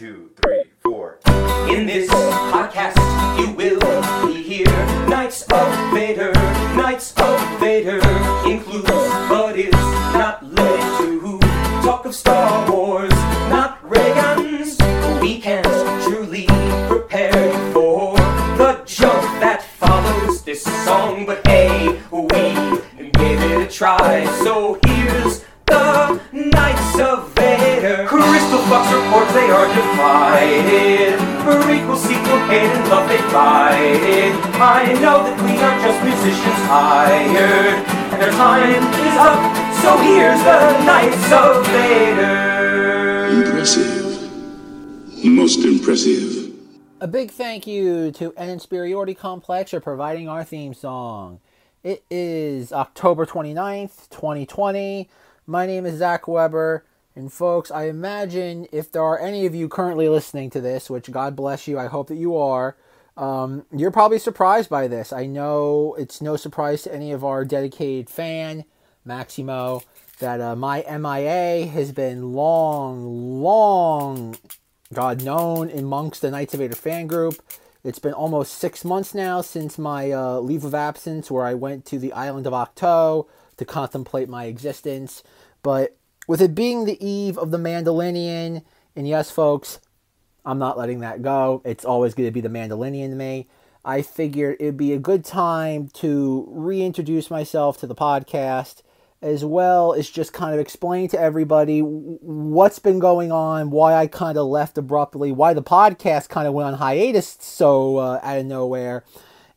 two, three, four. In this and love they fight I know that we are just musicians tired, and their time is up. So here's the Knights of Vader. Impressive. Most impressive. A big thank you to An Inferiority Complex for providing our theme song. It is October 29th, 2020. My name is Zach Weber. And folks, I imagine if there are any of you currently listening to this, which God bless you, I hope that you are, um, you're probably surprised by this. I know it's no surprise to any of our dedicated fan, Maximo, that uh, my MIA has been long, long, God known amongst the Knights of Vader fan group. It's been almost six months now since my uh, leave of absence, where I went to the island of Ahch-To to contemplate my existence. But with it being the eve of the Mandalorian, and yes, folks, I'm not letting that go. It's always going to be the Mandalorian to me. I figured it'd be a good time to reintroduce myself to the podcast, as well as just kind of explain to everybody what's been going on, why I kind of left abruptly, why the podcast kind of went on hiatus so uh, out of nowhere,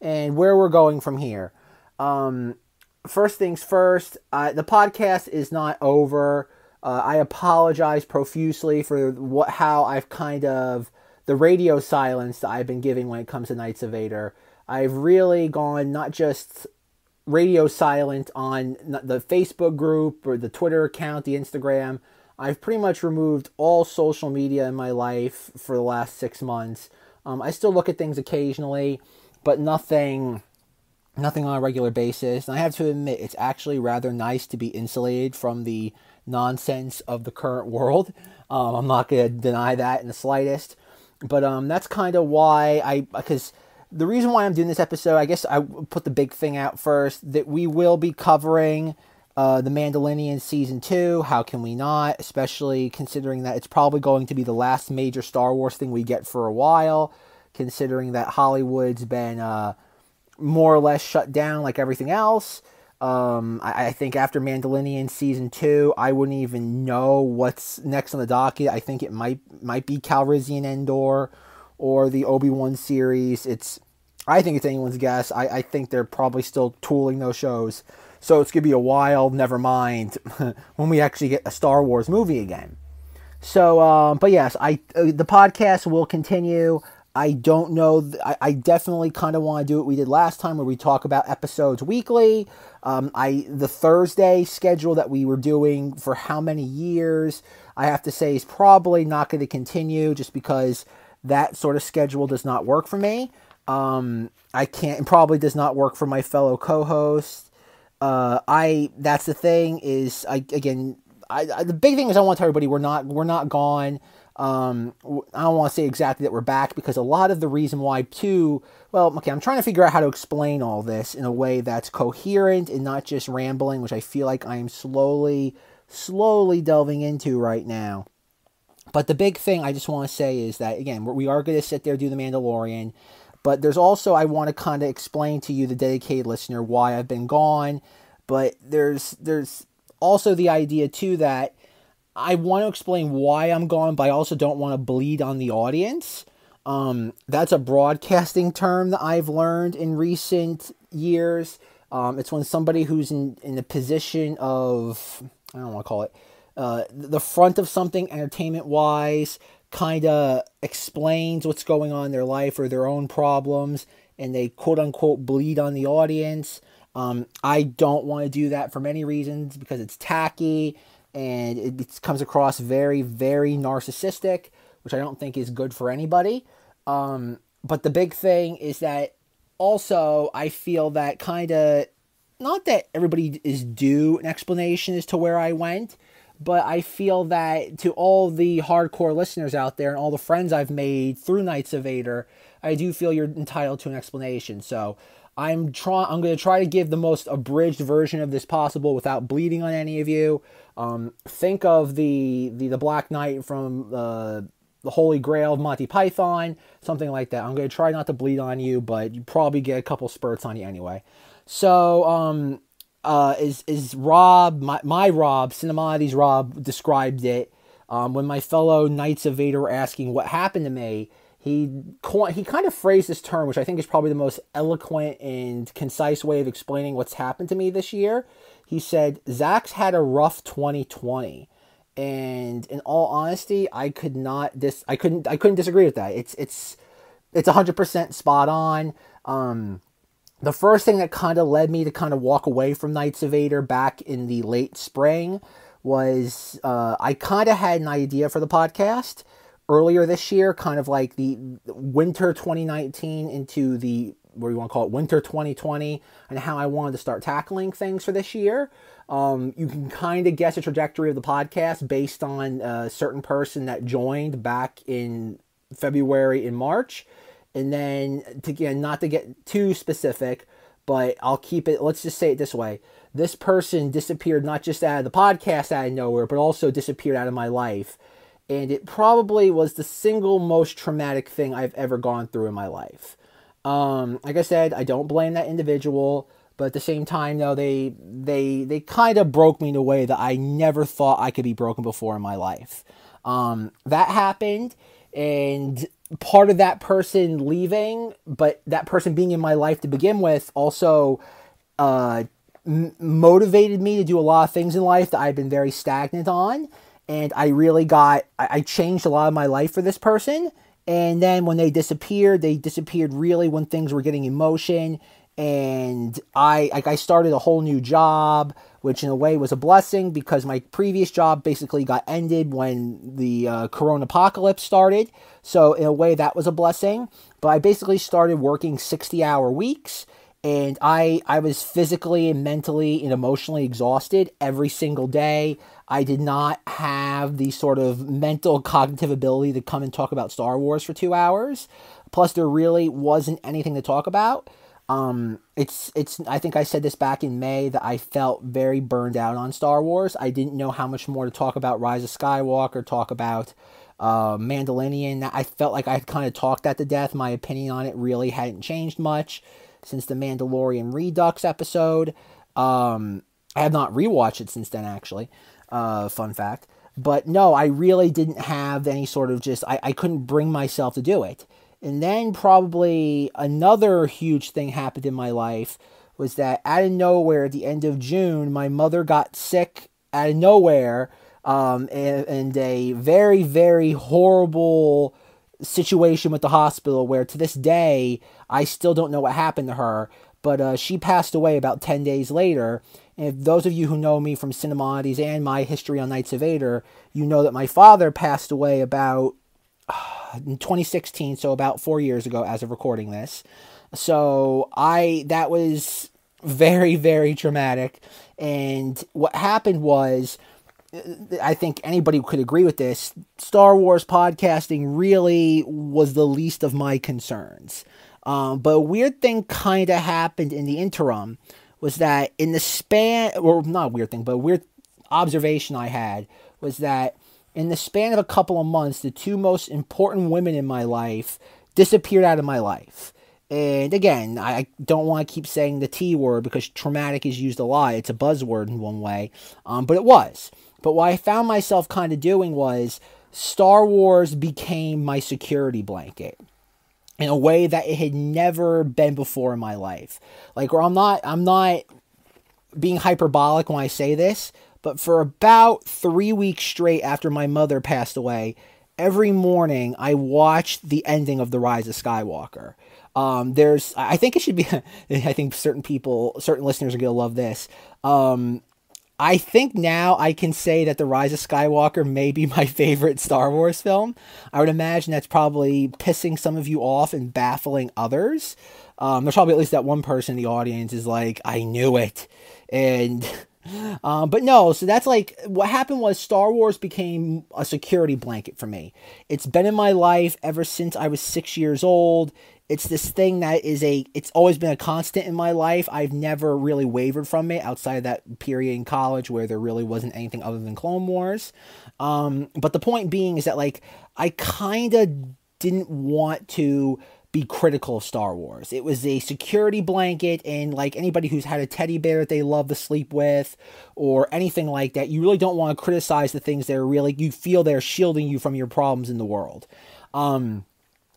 and where we're going from here. Um, first things first, uh, the podcast is not over. Uh, I apologize profusely for what how I've kind of the radio silence that I've been giving when it comes to Knights of Vader. I've really gone not just radio silent on the Facebook group or the Twitter account, the Instagram. I've pretty much removed all social media in my life for the last six months. Um, I still look at things occasionally, but nothing nothing on a regular basis. And I have to admit, it's actually rather nice to be insulated from the nonsense of the current world. Um, I'm not going to deny that in the slightest. But um, that's kind of why I, because the reason why I'm doing this episode, I guess I put the big thing out first that we will be covering uh, the Mandalorian season two. How can we not? Especially considering that it's probably going to be the last major Star Wars thing we get for a while. Considering that Hollywood's been uh, more or less shut down like everything else. Um, I, I, think after Mandalorian season two, I wouldn't even know what's next on the docket. I think it might might be Cassian Andor or the Obi Wan series. It's I think it's anyone's guess. I, I think they're probably still tooling those shows, so it's gonna be a while. Never mind when we actually get a Star Wars movie again. So, um, but yes, I uh, the podcast will continue. I don't know. I, I definitely kind of want to do what we did last time, where we talk about episodes weekly. Um, I the Thursday schedule that we were doing for how many years, I have to say, is probably not going to continue, just because that sort of schedule does not work for me. Um, I can't, probably does not work for my fellow co-hosts. Uh, I that's the thing is, I again, I, I the big thing is I want to tell everybody we're not we're not gone. Um, I don't want to say exactly that we're back because a lot of the reason why, too, well, okay, I'm trying to figure out how to explain all this in a way that's coherent and not just rambling, which I feel like I am slowly, slowly delving into right now. But the big thing I just want to say is that, again, we are going to sit there do The Mandalorian, but there's also, I want to kind of explain to you, the dedicated listener, why I've been gone. But there's, there's also the idea, too, that I want to explain why I'm gone, but I also don't want to bleed on the audience. Um, that's a broadcasting term that I've learned in recent years. Um, it's when somebody who's in, in the position of, I don't want to call it, uh, the front of something entertainment wise kind of explains what's going on in their life or their own problems and they quote unquote bleed on the audience. Um, I don't want to do that for many reasons because it's tacky and it comes across very, very narcissistic, which I don't think is good for anybody. Um, but the big thing is that also I feel that kind of not that everybody is due an explanation as to where I went, but I feel that to all the hardcore listeners out there and all the friends I've made through Knights of Vader, I do feel you're entitled to an explanation. So I'm trying. I'm going to try to give the most abridged version of this possible without bleeding on any of you. Um, think of the, the the Black Knight from uh, the Holy Grail of Monty Python, something like that. I'm going to try not to bleed on you, but you probably get a couple spurts on you anyway. So, um, uh, is is Rob my, my Rob Cinemodities Rob described it um, when my fellow Knights of Vader were asking what happened to me. He he kind of phrased this term, which I think is probably the most eloquent and concise way of explaining what's happened to me this year. He said, "Zach's had a rough 2020." and in all honesty i could not dis i couldn't i couldn't disagree with that it's it's it's 100% spot on um the first thing that kind of led me to kind of walk away from knights of vader back in the late spring was uh, i kind of had an idea for the podcast earlier this year kind of like the winter 2019 into the what do you want to call it winter 2020 and how i wanted to start tackling things for this year um, you can kind of guess the trajectory of the podcast based on a certain person that joined back in February and March. And then, to, again, not to get too specific, but I'll keep it, let's just say it this way. This person disappeared not just out of the podcast out of nowhere, but also disappeared out of my life. And it probably was the single most traumatic thing I've ever gone through in my life. Um, like I said, I don't blame that individual. But at the same time, though, they they they kind of broke me in a way that I never thought I could be broken before in my life. Um, that happened, and part of that person leaving, but that person being in my life to begin with, also uh, motivated me to do a lot of things in life that I've been very stagnant on. And I really got, I, I changed a lot of my life for this person. And then when they disappeared, they disappeared really when things were getting in motion and I like I started a whole new job, which in a way was a blessing because my previous job basically got ended when the uh, Corona apocalypse started. So in a way that was a blessing. But I basically started working sixty hour weeks, and I I was physically and mentally and emotionally exhausted every single day. I did not have the sort of mental cognitive ability to come and talk about Star Wars for two hours. Plus, there really wasn't anything to talk about. Um, it's it's. I think I said this back in May that I felt very burned out on Star Wars. I didn't know how much more to talk about Rise of Skywalker, talk about uh, Mandalorian. I felt like I had kind of talked that to death. My opinion on it really hadn't changed much since the Mandalorian Redux episode. Um, I have not rewatched it since then, actually. Uh, fun fact. But no, I really didn't have any sort of just, I, I couldn't bring myself to do it. And then probably another huge thing happened in my life was that out of nowhere at the end of June, my mother got sick out of nowhere um, and, and a very, very horrible situation with the hospital where to this day I still don't know what happened to her. But uh, she passed away about 10 days later. And if those of you who know me from Cinemodities and my history on Knights of Vader, you know that my father passed away about in 2016, so about four years ago as of recording this. So I that was very very traumatic, and what happened was. I think anybody could agree with this. Star Wars podcasting really was the least of my concerns. Um, but a weird thing kind of happened in the interim was that in the span, or not a weird thing, but a weird observation I had was that in the span of a couple of months, the two most important women in my life disappeared out of my life. And again, I don't want to keep saying the T word because traumatic is used a lot. It's a buzzword in one way, um, but it was. But what I found myself kind of doing was Star Wars became my security blanket in a way that it had never been before in my life. Like, where I'm not, I'm not being hyperbolic when I say this, but for about three weeks straight after my mother passed away, every morning I watched the ending of The Rise of Skywalker. Um, there's, I think it should be, I think certain people, certain listeners are going to love this. Um, I think now I can say that The Rise of Skywalker may be my favorite Star Wars film. I would imagine that's probably pissing some of you off and baffling others. Um, there's probably at least that one person in the audience is like, I knew it. And um, but no, so that's like what happened was Star Wars became a security blanket for me. It's been in my life ever since I was six years old. It's this thing that is a, it's always been a constant in my life. I've never really wavered from it outside of that period in college where there really wasn't anything other than Clone Wars. Um, but the point being is that like I kind of didn't want to be critical of Star Wars. It was a security blanket, and like anybody who's had a teddy bear that they love to sleep with, or anything like that, you really don't want to criticize the things that are really you feel they're shielding you from your problems in the world. Um,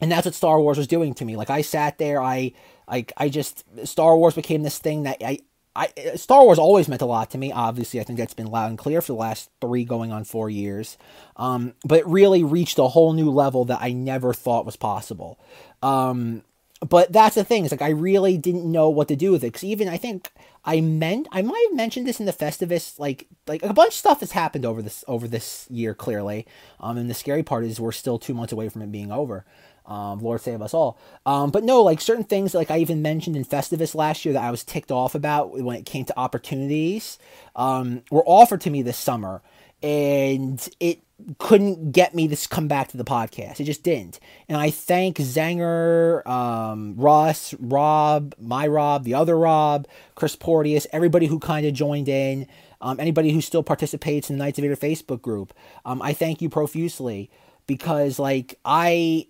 and that's what Star Wars was doing to me. Like I sat there, I like I just Star Wars became this thing that I I Star Wars always meant a lot to me. Obviously, I think that's been loud and clear for the last three, going on four years. Um, but it really reached a whole new level that I never thought was possible. Um, but that's the thing. It's like I really didn't know what to do with it because even I think I meant I might have mentioned this in the Festivus. Like like a bunch of stuff has happened over this over this year. Clearly, um, and the scary part is we're still two months away from it being over. Um, Lord save us all. Um, but no, like certain things, like I even mentioned in Festivus last year that I was ticked off about when it came to opportunities, um, were offered to me this summer, and it couldn't get me to come back to the podcast. It just didn't. And I thank Zanger, um, Russ, Rob, my Rob, the other Rob, Chris Porteous, everybody who kind of joined in, um, anybody who still participates in the Knights of Vader Facebook group. Um, I thank you profusely because, like, I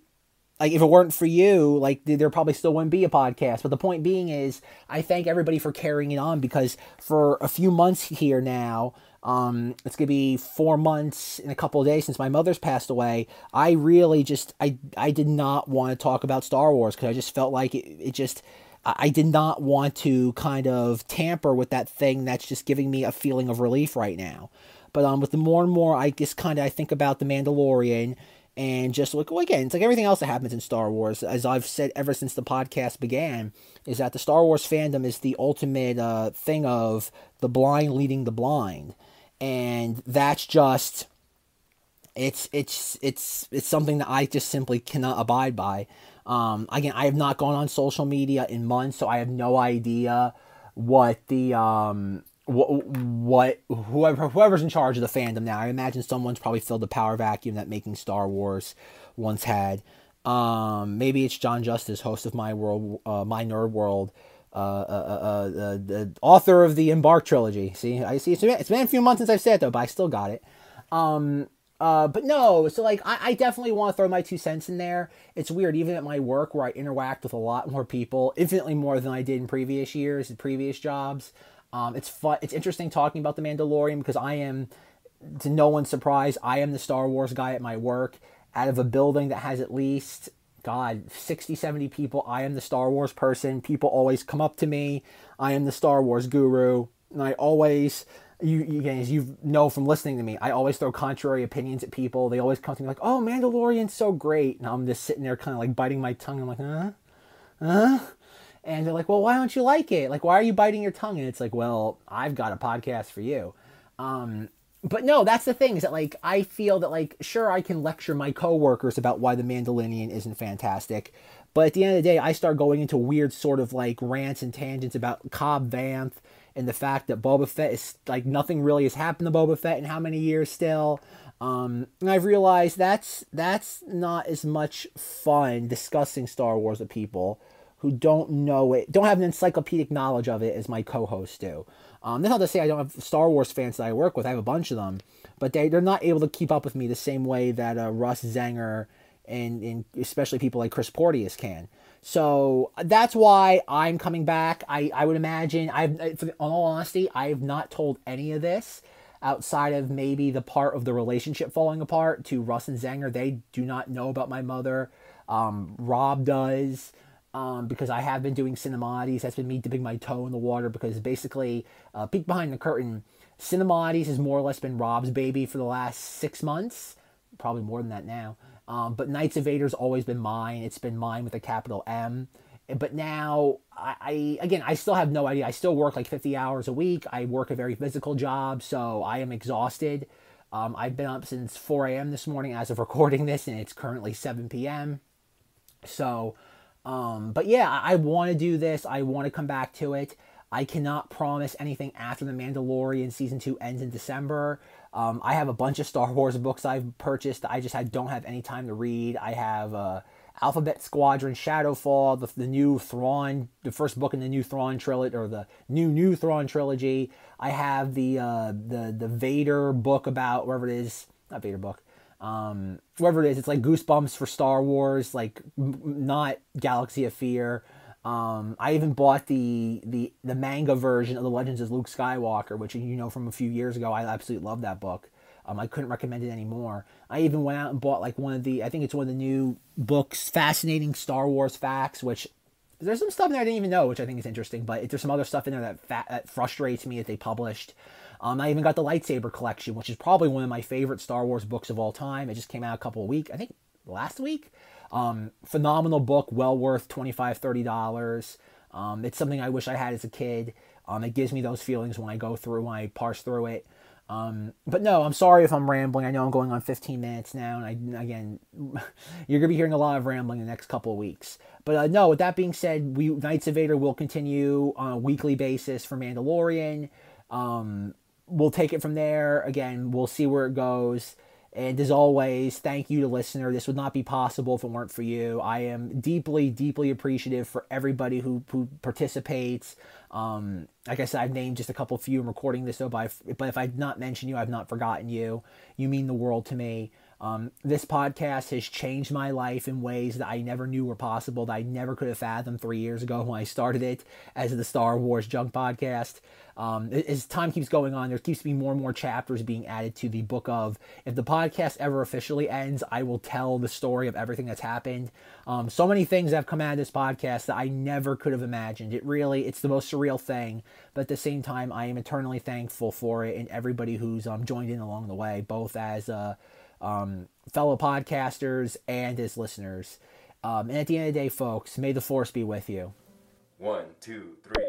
like if it weren't for you like there probably still wouldn't be a podcast but the point being is i thank everybody for carrying it on because for a few months here now um, it's gonna be four months in a couple of days since my mother's passed away. I really just I I did not want to talk about Star Wars because I just felt like it, it just I did not want to kind of tamper with that thing that's just giving me a feeling of relief right now. But um, with the more and more I just kind of I think about the Mandalorian and just look well, again it's like everything else that happens in star wars as i've said ever since the podcast began is that the star wars fandom is the ultimate uh, thing of the blind leading the blind. And that's just it's it's it's it's something that i just simply cannot abide by. Um, again i have not gone on social media in months so i have no idea what the um, what, what whoever whoever's in charge of the fandom now. I imagine someone's probably filled the power vacuum that making Star Wars once had. Um, maybe it's John Justice, host of My World, uh, My Nerd World, uh, uh, uh, uh the author of the Embark trilogy. See, I see. It's been, it's been a few months since I've said it though, but I still got it. Um, uh, but no, so like I, I definitely want to throw my two cents in there. It's weird, even at my work where I interact with a lot more people, infinitely more than I did in previous years, previous jobs. Um, it's fun. It's interesting talking about the Mandalorian because I am, to no one's surprise, I am the Star Wars guy at my work. Out of a building that has at least, God, 60, 70 people, I am the Star Wars person. People always come up to me. I am the Star Wars guru. And I always, you, you guys, you know from listening to me, I always throw contrary opinions at people. They always come to me like, oh, Mandalorian's so great. And I'm just sitting there kind of like biting my tongue. I'm like, huh? Huh? And they're like, well, why don't you like it? Like, why are you biting your tongue? And it's like, well, I've got a podcast for you. Um, but no, that's the thing is that like I feel that like sure I can lecture my coworkers about why the Mandalorian isn't fantastic, but at the end of the day, I start going into weird sort of like rants and tangents about Cobb Vanth and the fact that Boba Fett is like nothing really has happened to Boba Fett in how many years still. Um, and I've realized that's that's not as much fun discussing Star Wars with people who don't know it, don't have an encyclopedic knowledge of it as my co-hosts do. Um, that's not to say I don't have Star Wars fans that I work with. I have a bunch of them, but they they're not able to keep up with me the same way that uh, Russ Zanger and and especially people like Chris Porteous can. So that's why I'm coming back. I, I would imagine I've in all honesty I have not told any of this outside of maybe the part of the relationship falling apart to Russ and Zanger. They do not know about my mother. Um, Rob does um, because I have been doing Cinemodities. That's been me dipping my toe in the water because basically, uh, peek behind the curtain, Cinemodities has more or less been Rob's baby for the last six months, probably more than that now. Um, but Knights of Vader's always been mine. It's been mine with a capital M. But now, I, I again, I still have no idea. I still work like 50 hours a week. I work a very physical job, so I am exhausted. Um, I've been up since 4 a.m. this morning as of recording this, and it's currently 7 p.m. So um, but yeah, I, I want to do this. I want to come back to it. I cannot promise anything after The Mandalorian season two ends in December. Um, I have a bunch of Star Wars books I've purchased. I just I don't have any time to read. I have uh, Alphabet Squadron, Shadowfall, the, the new Thrawn, the first book in the new Thrawn trilogy, or the new new Thrawn trilogy. I have the uh, the the Vader book about wherever it is, not Vader book, um, wherever it is. It's like Goosebumps for Star Wars, like not Galaxy of Fear. Um, I even bought the, the the manga version of the Legends of Luke Skywalker, which you know from a few years ago. I absolutely love that book. Um, I couldn't recommend it anymore. I even went out and bought like one of the I think it's one of the new books, Fascinating Star Wars Facts, which there's some stuff in there I didn't even know, which I think is interesting. But there's some other stuff in there that, fa- that frustrates me that they published. Um, I even got the lightsaber collection, which is probably one of my favorite Star Wars books of all time. It just came out a couple of weeks, I think last week. Um, phenomenal book, well worth $25, $30. Um, it's something I wish I had as a kid. Um, it gives me those feelings when I go through, when I parse through it. Um, but no, I'm sorry if I'm rambling. I know I'm going on 15 minutes now, and I, again, you're gonna be hearing a lot of rambling in the next couple of weeks. But uh, no, with that being said, we Knights of Vader will continue on a weekly basis for Mandalorian. Um, we'll take it from there. Again, we'll see where it goes. And as always, thank you to listener. This would not be possible if it weren't for you. I am deeply, deeply appreciative for everybody who, who participates. Um, like I said, I've named just a couple few. I'm recording this, though, but, but if I've not mentioned you, I've not forgotten you. You mean the world to me. Um, this podcast has changed my life in ways that I never knew were possible, that I never could have fathomed three years ago when I started it as the Star Wars Junk Podcast. Um, as time keeps going on, there keeps being more and more chapters being added to the book of. If the podcast ever officially ends, I will tell the story of everything that's happened. Um, so many things have come out of this podcast that I never could have imagined. It really, it's the most surreal thing, but at the same time, I am eternally thankful for it and everybody who's um, joined in along the way, both as uh, um, fellow podcasters and as listeners. Um, and at the end of the day, folks, may the force be with you. One, two, three.